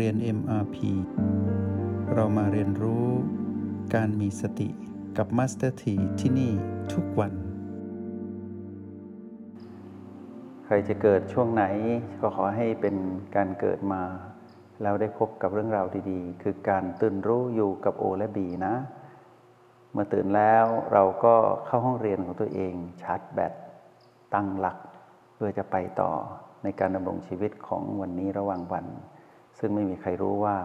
เรียน MRP เรามาเรียนรู้การมีสติกับ Master T ที่ที่นี่ทุกวัน ใครจะเกิดช่วงไหนก็ขอให้เป็นการเกิดมา แล้วได้พบกับเรื่องราวดีๆ คือการตื่นรู้อยู่กับโอและบีนะ เมื่อตื่นแล้วเราก็เข้าห้องเรียนของตัวเองชาร์จแบตตั้งหลัก เพื่อจะไปต่อในการดำรงชีวิตของวันนี้ระหว่างวัน ซึ่งไม่มีใครรู้ว่า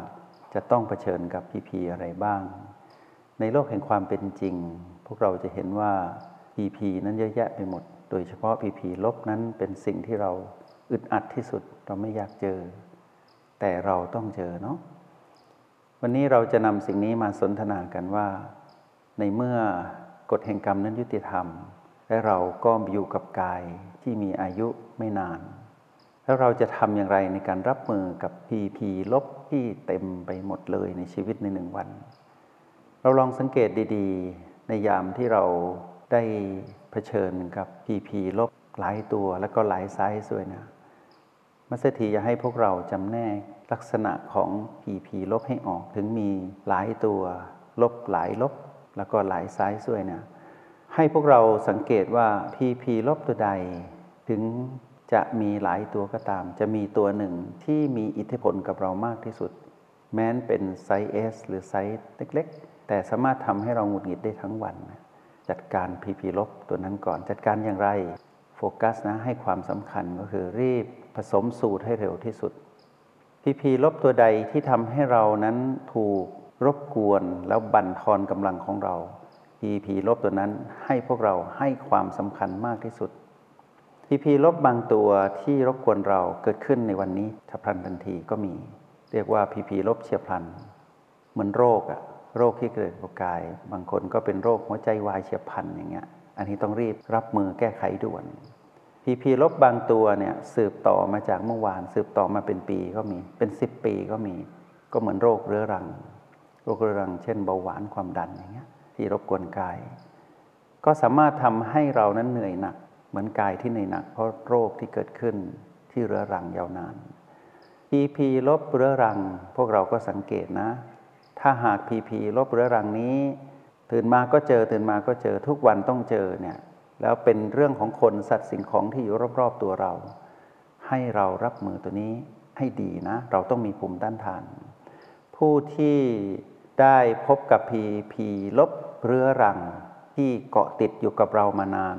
จะต้องเผชิญกับพีพีอะไรบ้าง ในโลกแห่งความเป็นจริง พวกเราจะเห็นว่าพีพีนั้นเยอะแยะไปหมด โดยเฉพาะพีพีลบนั้นเป็นสิ่งที่เราอึดอัดที่สุดเราไม่อยากเจอ แต่เราต้องเจอเนาะวันนี้เราจะนำสิ่งนี้มาสนทนากันว่า ในเมื่อกฎแห่งกรรมนั้นยุติธรรม และเราก็อยู่กับกายที่มีอายุไม่นาน แล้วเราจะทำอย่างไรในการรับมือกับพีพีลบที่เต็มไปหมดเลยในชีวิตในหนึ่งวัน เราลองสังเกตดีๆ ในยามที่เราได้เผชิญกับพีพีลบหลายตัวแล้วก็หลายไซส์ด้วยนะมัสถีจะให้พวกเราจำแนกลักษณะของพีพีลบให้ออกถึงมีหลายตัว ลบหลายลบ แล้วก็หลายไซส์ด้วยนะให้พวกเราสังเกตว่า PP ลบตัวใดถึง จะมีหลายตัวก็ตาม จะมีตัวหนึ่งที่มีอิทธิพลกับเรามากที่สุด แม้นเป็นไซส์ S หรือไซส์เล็ก ๆ แต่สามารถทำให้เราหงุดหงิดได้ทั้งวัน จัดการ PP ลบตัวนั้นก่อน จัดการอย่างไรโฟกัสนะให้ความสำคัญก็คือรีบผสมสูตรให้เร็วที่สุดพีพีลบตัวใดที่ทำให้เรานั้นถูกรบกวนแล้วบั่นทอนกำลังของเราพีพีลบตัวนั้นให้พวกเราให้ความสำคัญมากที่สุด พีพีลบบางตัวที่รบกวนเราเกิดขึ้นในวันนี้ฉับพลันทันทีก็มี เรียกว่าพีพีลบเฉียบพลัน เหมือนโรคอะโรคที่เกิดกับกาย บางคนก็เป็นโรคหัวใจวายเฉียบพลันอย่างเงี้ยอันนี้ต้องรีบรับมือแก้ไขด่วนPP ลบบางตัวเนี่ยสืบต่อมาจากเมื่อวาน สืบต่อมาเป็นปีก็มีเป็นสิบปีก็มี ก็เหมือนโรคเรื้อรัง โรคเรื้อรัง เช่นเบาหวานความดันอย่างเงี้ยที่รบกวนกาย ก็สามารถทำให้เรานั้นเหนื่อยหนัก เหมือนกายที่เหนื่อยหนัก เพราะโรคที่เกิดขึ้นที่เรื้อรังยาวนาน PP ลบเรื้อรัง พวกเราก็สังเกตนะ ถ้าหาก PP ลบเรื้อรังนี้ ตื่นมาก็เจอตื่นมาก็เจอทุกวันต้องเจอเนี่ยแล้วเป็นเรื่องของคนสัตว์สิ่งของที่อยู่รอบๆตัวเรา ให้เรารับมือตัวนี้ให้ดีนะ เราต้องมีภูมิต้านทาน ผู้ที่ได้พบกับพีพีลบเรื้อรังที่เกาะติดอยู่กับเรามานาน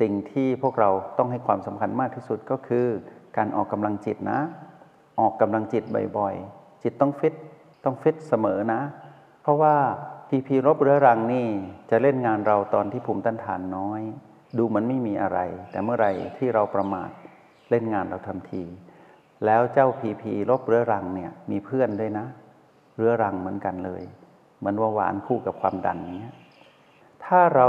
สิ่งที่พวกเราต้องให้ความสำคัญมากที่สุดก็คือ การออกกำลังจิตนะ ออกกำลังจิตบ่อยๆ จิตต้องฟิตต้องฟิตเสมอนะ เพราะว่าพีพีรบเรื้อรังนี่จะเล่นงานเราตอนที่ภูมิต้านทานน้อย ดูเหมือนไม่มีอะไร แต่เมื่อไรที่เราประมาทเล่นงานเราทันที แล้วเจ้าพีพีรบเรื้อรังเนี่ยมีเพื่อนด้วยนะ เรื้อรังเหมือนกันเลย เหมือนว่าหวานคู่กับความดันอย่างเงี้ยถ้าเรา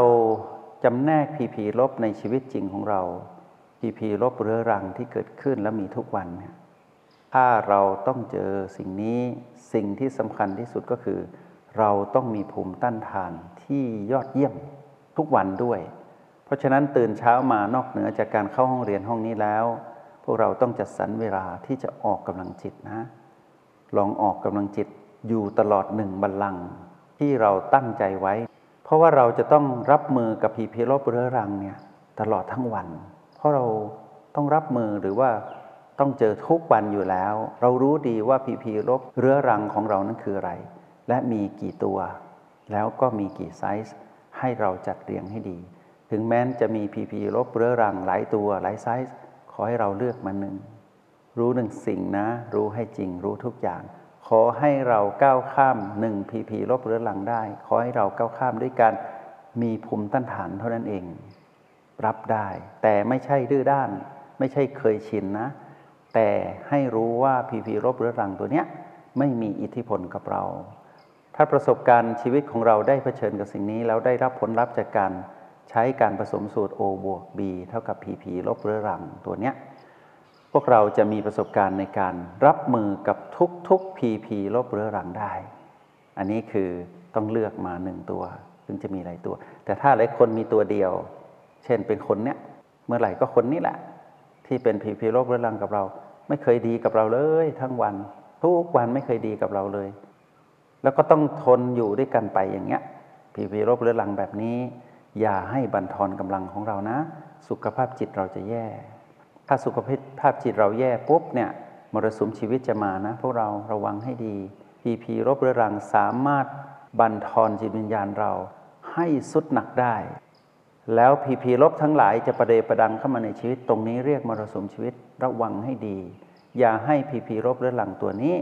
จำแนกพีพีลบในชีวิตจริงของเราพีพีลบเรื้อรังที่เกิดขึ้นและมีทุกวันเนี่ยถ้าเราต้องเจอสิ่งนี้สิ่งที่สำคัญที่สุดก็คือ เราต้องมีภูมิต้านทานที่ยอดเยี่ยมทุกวันด้วย เพราะฉะนั้นตื่นเช้ามานอกเหนือจากการเข้าห้องเรียนห้องนี้แล้ว พวกเราต้องจัดสรรเวลาที่จะออกกำลังจิตนะ ลองออกกำลังจิตอยู่ตลอดหนึ่งบัลลังก์ที่เราตั้งใจไว้ เพราะว่าเราจะต้องรับมือกับพีพีลบเรื้อรังเนี่ยตลอดทั้งวัน เพราะเราต้องรับมือหรือว่าต้องเจอทุกวันอยู่แล้ว เรารู้ดีว่า PP ลบเรื้อรังของเรานั้นคืออะไร และมีกี่ตัว แล้วก็มีกี่ไซส์ให้เราจัดเรียงให้ดี ถึงแม้นจะมี PP ลบเรื้อรังหลายตัวหลายไซส์ขอให้เราเลือกมาหนึ่งรู้หนึ่งสิ่งนะ รู้ให้จริงรู้ทุกอย่าง ขอให้เราก้าวข้ามหนึ่ง PP ลบเรื้อรังได้ ขอให้เราก้าวข้ามด้วยการมีภูมิต้านทานเท่านั้นเอง รับได้ แต่ไม่ใช่ดื้อด้าน ไม่ใช่เคยชินนะ แต่ให้รู้ว่าพีพีลบเรื้อรังตัวเนี้ยไม่มีอิทธิพลกับเรา ถ้าประสบการณ์ชีวิตของเราได้เผชิญกับสิ่งนี้ แล้วได้รับผลลัพธ์จากการใช้การผสมสูตร O บวก B เท่ากับ PP ลบเรื้อรังตัวเนี้ย วกเราจะมีประสบการณ์ในการรับมือกับทุกๆ PP ลบเรื้อรังได้ อันนี้คือต้องเลือกมาหนึ่งตัวถึงจะมีหลายตัว แต่ถ้าหลายคนมีตัวเดียว เช่นเป็นคนเนี้ยเมื่อไหร่ก็คนนี้แหละ ที่เป็น PP ลบเรื้อรังกับเรา ไม่เคยดีกับเราเลย ทั้งวันทุกวันไม่เคยดีกับเราเลย แล้วก็ต้องทนอยู่ด้วยกันไปอย่างเงี้ยพีพีลบเรื้อรังแบบนี้ อย่าให้บั่นทอนกำลังของเรานะ สุขภาพจิตเราจะแย่ ถ้าสุขภาพจิตเราแย่ปุ๊บเนี่ยมรสุมชีวิตจะมานะ พวกเราระวังให้ดีพีพีรบเรื้อรังสามารถบันทอนจิตวิญญาณเราให้สุดหนักได้ แล้วพีพีลบทั้งหลายจะประเดประดังเข้ามาในชีวิตตรงนี้เรียกมรสุมชีวิตระวังให้ดี อย่าให้พีพีรบเรื้อรังตัวนี้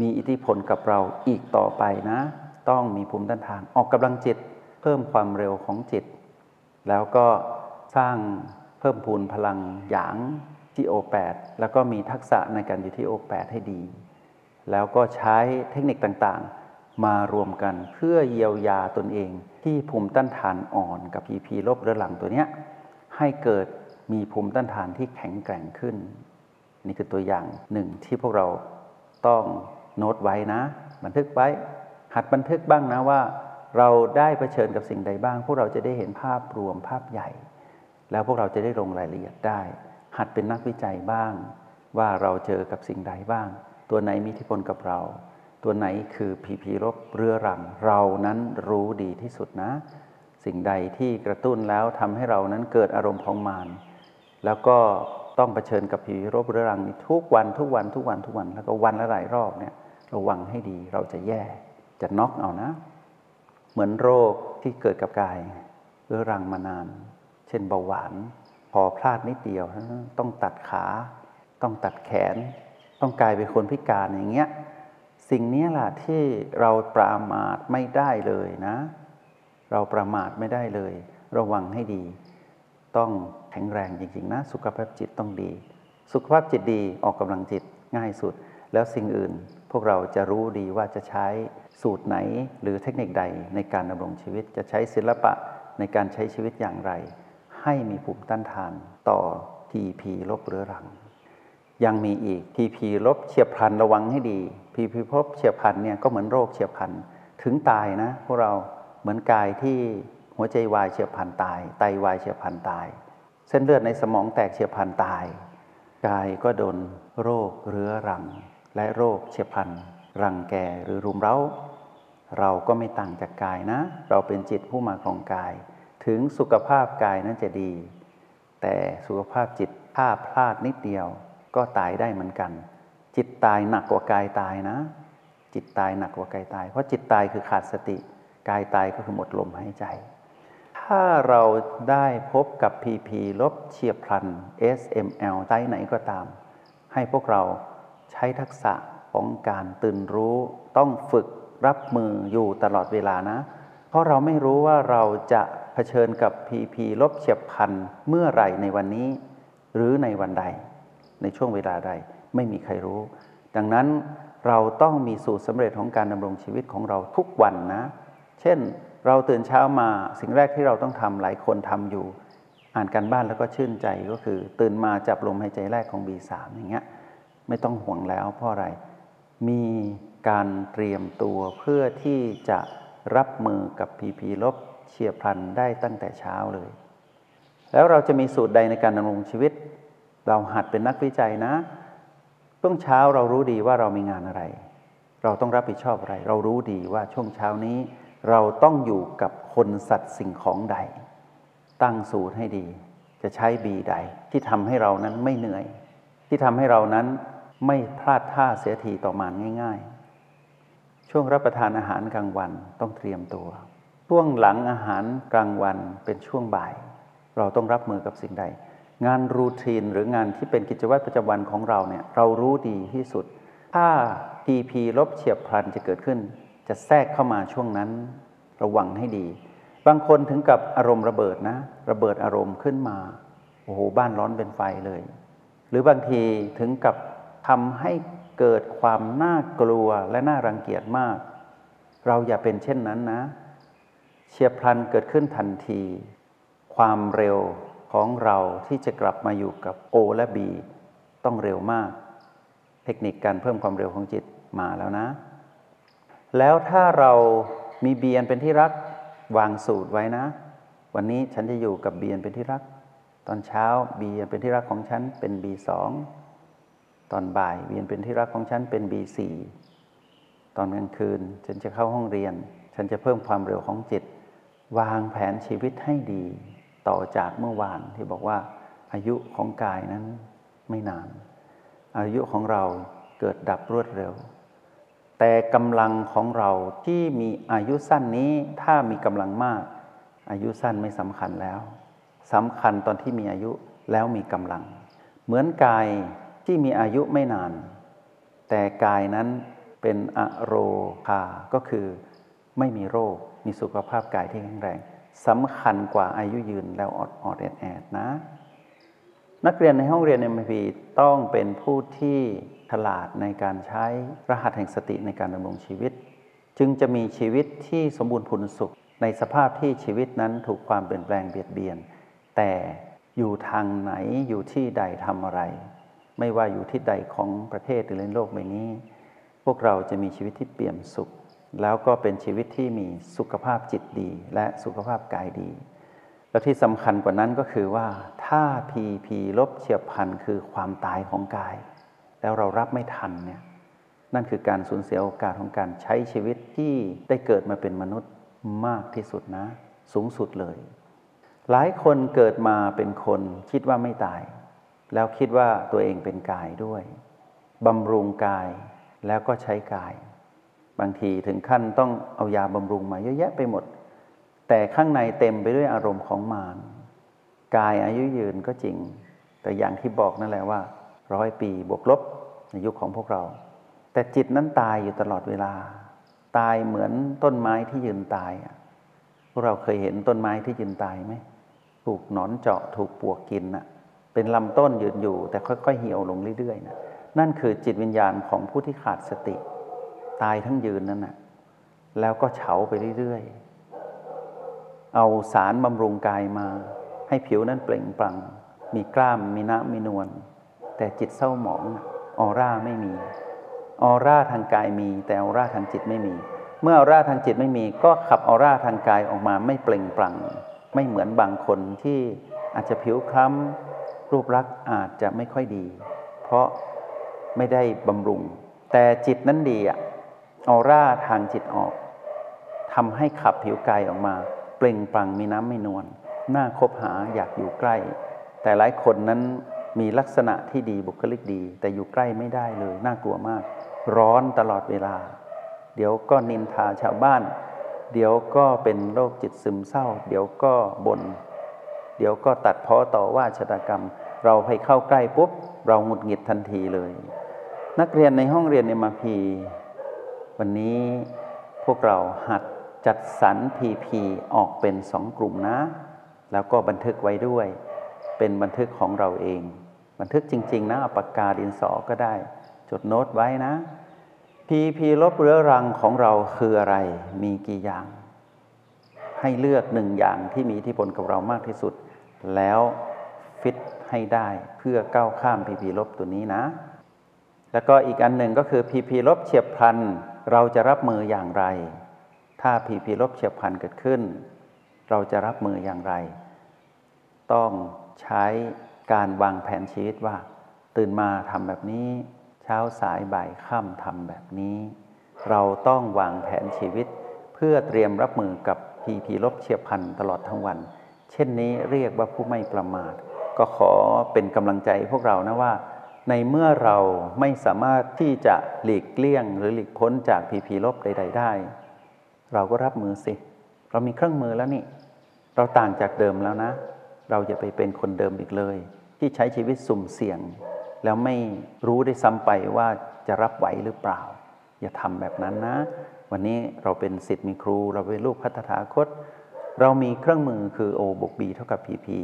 มีอิทธิพลกับเราอีกต่อไปนะ ต้องมีภูมิต้านทานออกกำลังจิต เพิ่มความเร็วของจิต แล้วก็สร้าง เพิ่มพูนพลังหยางที่โอแปดแล้วก็มีทักษะในการอยู่ที่โอแปดให้ดี แล้วก็ใช้เทคนิคต่างๆ มารวมกันเพื่อเยียวยาตนเองที่ภูมิต้านทานอ่อนกับพีพีลบเรื้อหลังตัวเนี้ยให้เกิดมีภูมิต้านทานที่แข็งแกร่งขึ้น นี่คือตัวอย่างหนึ่งที่พวกเราต้องโน้ตไว้นะ บันทึกไว้ หัดบันทึกบ้างนะว่า เราได้เผชิญกับสิ่งใดบ้าง พวกเราจะได้เห็นภาพรวมภาพใหญ่ แล้วพวกเราจะได้ลงรายละเอียดได้ หัดเป็นนักวิจัยบ้าง ว่าเราเจอกับสิ่งใดบ้าง ตัวไหนมีอิทธิพลกับเรา ตัวไหนคือผีผีรบเรือรัง เรานั้นรู้ดีที่สุดนะ สิ่งใดที่กระตุ้นแล้วทำให้เรานั้นเกิดอารมณ์ของมารแล้วก็ต้องเผชิญกับผีรบเรื้อรังทุกวันทุกวันทุกวันทุกวันแล้วก็วันละหลายรอบเนี่ยระวังให้ดีเราจะแย่จะน็อกเอานะ เหมือนโรคที่เกิดกับกายเรื้อรังมานาน เช่นเบาหวาน พอพลาดนิดเดียว ต้องตัดขา ต้องตัดแขน ต้องกลายเป็นคนพิการอย่างเงี้ยสิ่งนี้แหละที่เราประมาทไม่ได้เลยนะ เราประมาทไม่ได้เลย ระวังให้ดี ต้องแข็งแรงจริงๆนะ สุขภาพจิตต้องดี สุขภาพจิตดีออกกำลังจิตง่ายสุด แล้วสิ่งอื่นพวกเราจะรู้ดีว่าจะใช้สูตรไหนหรือเทคนิคใดในการดำรงชีวิตจะใช้ศิลปะในการใช้ชีวิตอย่างไร ให้มีภูมิต้านทานต่อทีพีลบเรื้อรัง ยังมีอีกทีพีลบเฉียบพลันระวังให้ดีพีพีลบเฉียบพลันเนี่ยก็เหมือนโรคเฉียบพลันถึงตายนะพวกเราเหมือนกายที่หัวใจวายเฉียบพลันตาย ไตวายเฉียบพลันตาย เส้นเลือดในสมองแตกเฉียบพลันตาย กายก็โดนโรคเรื้อรัง และโรคเฉียบพลันรังแกหรือรุมเร้า เราก็ไม่ต่างจากกายนะ เราเป็นจิตผู้มาของกาย ถึงสุขภาพกายนั้นจะดี แต่สุขภาพจิตถ้าพลาดนิดเดียวก็ตายได้เหมือนกัน จิตตายหนักกว่ากายตายนะ จิตตายหนักกว่ากายตาย เพราะจิตตายคือขาดสติ กายตายก็คือหมดลมหายใจ ถ้าเราได้พบกับ PP ลบเฉียบพลัน SML ไตไหนก็ตาม ให้พวกเราใช้ทักษะของการตื่นรู้ต้องฝึกรับมืออยู่ตลอดเวลานะ เพราะเราไม่รู้ว่าเราจะ เผชิญกับ PP ลบเฉียบพันเมื่อไหร่ในวันนี้ หรือในวันใด ในช่วงเวลาใดไม่มีใครรู้ ดังนั้นเราต้องมีสูตรสำเร็จของการดำรงชีวิตของเราทุกวันนะ เช่นเราตื่นเช้ามาสิ่งแรกที่เราต้องทำหลายคนทำอยู่ อ่านการบ้านแล้วก็ชื่นใจก็คือ ตื่นมาจับลมหายใจแรกของ B3 อย่างเงี้ยไม่ต้องห่วงแล้วเพราะอะไร มีการเตรียมตัวเพื่อที่จะรับมือกับพีพีลบ เฉียบพลันได้ตั้งแต่เช้าเลย แล้วเราจะมีสูตรใดในการดำรงชีวิต เราหัดเป็นนักวิจัยนะช่วงเช้าเรารู้ดีว่าเรามีงานอะไร เราต้องรับผิดชอบอะไร เรารู้ดีว่าช่วงเช้านี้ เราต้องอยู่กับคนสัตว์สิ่งของใด ตั้งสูตรให้ดี จะใช้บีใด ที่ทำให้เรานั้นไม่เหนื่อย ที่ทำให้เรานั้นไม่พลาดท่าเสียทีต่อมานง่าย ๆ ช่วงรับประทานอาหารกลางวันต้องเตรียมตัว ช่วงหลังอาหารกลางวันเป็นช่วงบ่าย เราต้องรับมือกับสิ่งใด งานรูทีนหรืองานที่เป็นกิจวัตรประจำวันของเราเนี่ยเรารู้ดีที่สุด ถ้า PP ลบเฉียบพลันจะเกิดขึ้น จะแทรกเข้ามาช่วงนั้นระวังให้ดี บางคนถึงกับอารมณ์ระเบิดนะ ระเบิดอารมณ์ขึ้นมาโอ้โหบ้านร้อนเป็นไฟเลย หรือบางทีถึงกับทำให้เกิดความน่ากลัวและน่ารังเกียจมาก เราอย่าเป็นเช่นนั้นนะ เฉียบพลันเกิดขึ้นทันที ความเร็วของเราที่จะกลับมาอยู่กับ O และ B ต้องเร็วมาก เทคนิคการเพิ่มความเร็วของจิตมาแล้วนะ แล้วถ้าเรามีเบียนเป็นที่รักวางสูตรไว้นะ วันนี้ฉันจะอยู่กับเบียนเป็นที่รัก ตอนเช้าเบียนเป็นที่รักของฉันเป็นบีสองตอนบ่ายเวียนเป็นที่รักของฉันเป็น B4 ตอนกลางคืนฉันจะเข้าห้องเรียน ฉันจะเพิ่มความเร็วของจิต วางแผนชีวิตให้ดี ต่อจากเมื่อวานที่บอกว่า อายุของกายนั้นไม่นาน อายุของเราเกิดดับรวดเร็ว แต่กำลังของเราที่มีอายุสั้นนี้ถ้ามีกำลังมาก อายุสั้นไม่สำคัญแล้วสำคัญตอนที่มีอายุแล้วมีกำลัง เหมือนกายที่มีอายุไม่นาน แต่กายนั้นเป็นอโรคา ก็คือไม่มีโรค มีสุขภาพกายที่แข็งแรงสำคัญกว่าอายุยืนแล้วอดอดแอดแอดนะ นักเรียนในห้องเรียนเอ็มพีต้องเป็นผู้ที่ฉลาดในการใช้รหัสแห่งสติในการดำรงชีวิต จึงจะมีชีวิตที่สมบูรณ์ผลสุข ในสภาพที่ชีวิตนั้นถูกความเปลี่ยนแปลงเบียดเบียน แต่อยู่ทางไหนอยู่ที่ใดทำอะไร ไม่ว่าอยู่ที่ใดของประเทศหรือในโลกใบนี้ พวกเราจะมีชีวิตที่เปี่ยมสุข แล้วก็เป็นชีวิตที่มีสุขภาพจิตดี และสุขภาพกายดี แล้วที่สำคัญกว่านั้นก็คือว่า ถ้าพีพีลบเฉียบพันคือความตายของกาย แล้วเรารับไม่ทันเนี่ยนั่นคือการสูญเสียโอกาสของการใช้ชีวิตที่ได้เกิดมาเป็นมนุษย์มากที่สุดนะ สูงสุดเลย หลายคนเกิดมาเป็นคนคิดว่าไม่ตาย แล้วคิดว่าตัวเองเป็นกายด้วยบำรุงกายแล้วก็ใช้กาย บางทีถึงขั้นต้องเอายาบำรุงมาเยอะแยะไปหมด แต่ข้างในเต็มไปด้วยอารมณ์ของมารกายอายุยืนก็จริง แต่อย่างที่บอกนั่นแหละว่าร้อยปีบวกลบในยุคของพวกเรา แต่จิตนั้นตายอยู่ตลอดเวลา ตายเหมือนต้นไม้ที่ยืนตายพวกเราเคยเห็นต้นไม้ที่ยืนตายไหมถูกหนอนเจาะถูกปวกกินน่ะเป็นลำต้นยืนอยู่ แต่ค่อยๆเหี่ยวลงเรื่อยๆนะนั่นคือจิตวิญญาณของผู้ที่ขาดสติ ตายทั้งยืนนั่นนะแล้วก็เฉาไปเรื่อยๆ เอาสารบำรุงกายมา ให้ผิวนั้นเปล่งปลั่ง มีกล้ามมีน้ำมีนวลแต่จิตเศร้าหมองออร่าไม่มี ออร่าทางกายมี แต่ออร่าทางจิตไม่มี เมื่อออร่าทางจิตไม่มี ก็ขับออร่าทางกายออกมาไม่เปล่งปลั่ง ไม่เหมือนบางคนที่อาจจะผิวคล้ำรูปลักษณ์อาจจะไม่ค่อยดี เพราะไม่ได้บำรุง แต่จิตนั้นดีอะ ออร่าทางจิตออกทำให้ขับผิวกายออกมา เปล่งปลั่งมีน้ำไม่นวลน่าคบหาอยากอยู่ใกล้ แต่หลายคนนั้นมีลักษณะที่ดีบุคลิกดี แต่อยู่ใกล้ไม่ได้เลยน่ากลัวมาก ร้อนตลอดเวลา เดี๋ยวก็นินทาชาวบ้าน เดี๋ยวก็เป็นโรคจิตซึมเศร้า เดี๋ยวก็บน่นเดี๋ยวก็ตัดพ้อต่อว่าชะตากรรม เราไปเข้าใกล้ปุ๊บ เราหงุดหงิดทันทีเลย นักเรียนในห้องเรียนเอ็มาพี วันนี้พวกเราหัดจัดสรรพีพีออกเป็นสองกลุ่มนะ แล้วก็บันทึกไว้ด้วย เป็นบันทึกของเราเอง บันทึกจริง ๆ นะปากกาดินสอก็ได้ จดโน้ตไว้นะพีพีลบเรื้อรังของเราคืออะไร มีกี่อย่าง ให้เลือกหนึ่งอย่างที่มีทธิพลกับเรามากที่สุด แล้วฟิตให้ได้เพื่อก้าวข้ามพีพีลบตัวนี้นะ แล้วก็อีกอันหนึ่งก็คือพีพีลบเฉียบพลัน เราจะรับมืออย่างไร ถ้าพีพีลบเฉียบพลันเกิดขึ้น เราจะรับมืออย่างไร ต้องใช้การวางแผนชีวิตว่า ตื่นมาทำแบบนี้ เช้าสายบ่ายค่ำทำแบบนี้ เราต้องวางแผนชีวิต เพื่อเตรียมรับมือกับพีพีลบเฉียบพลันตลอดทั้งวัน เช่นนี้เรียกว่าผู้ไม่ประมาท ก็ขอเป็นกำลังใจพวกเรานะว่า ในเมื่อเราไม่สามารถที่จะหลีกเลี่ยงหรือหลีกพ้นจากพีพีลบใด ๆ ได้ เราก็รับมือสิ เรามีเครื่องมือแล้วนี่ เราต่างจากเดิมแล้วนะ เราจะไปเป็นคนเดิมอีกเลย ที่ใช้ชีวิตสุ่มเสี่ยง แล้วไม่รู้ได้ซ้ำไปว่าจะรับไหวหรือเปล่า อย่าทำแบบนั้นนะ วันนี้เราเป็นสิทธิ์มีครู เราเป็นลูกพัฒถาคต เรามีเครื่องมือคือ O บวก B เท่ากับพีพี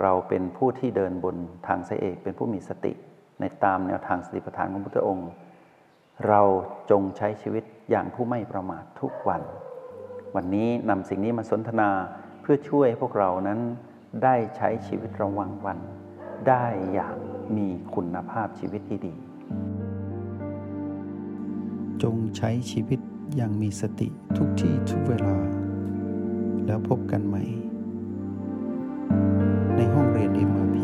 เราเป็นผู้ที่เดินบนทางสายเอกเป็นผู้มีสติในตามแนวทางสติปัฏฐานของพุทธองค์ เราจงใช้ชีวิตอย่างผู้ไม่ประมาททุกวัน วันนี้นำสิ่งนี้มาสนทนาเพื่อช่วยพวกเรานั้นได้ใช้ชีวิตระวังวัน ได้อย่างมีคุณภาพชีวิตที่ดี จงใช้ชีวิตอย่างมีสติทุกที่ทุกเวลา แล้วพบกันใหม่ ห้องเรียน MRP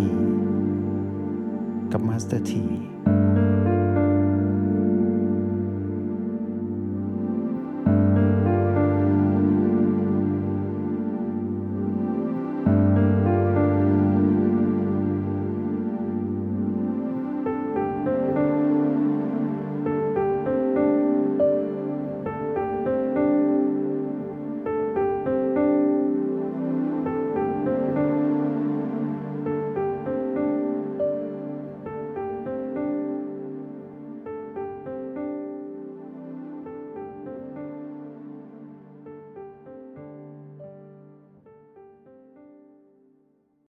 กับมาสเตอร์ที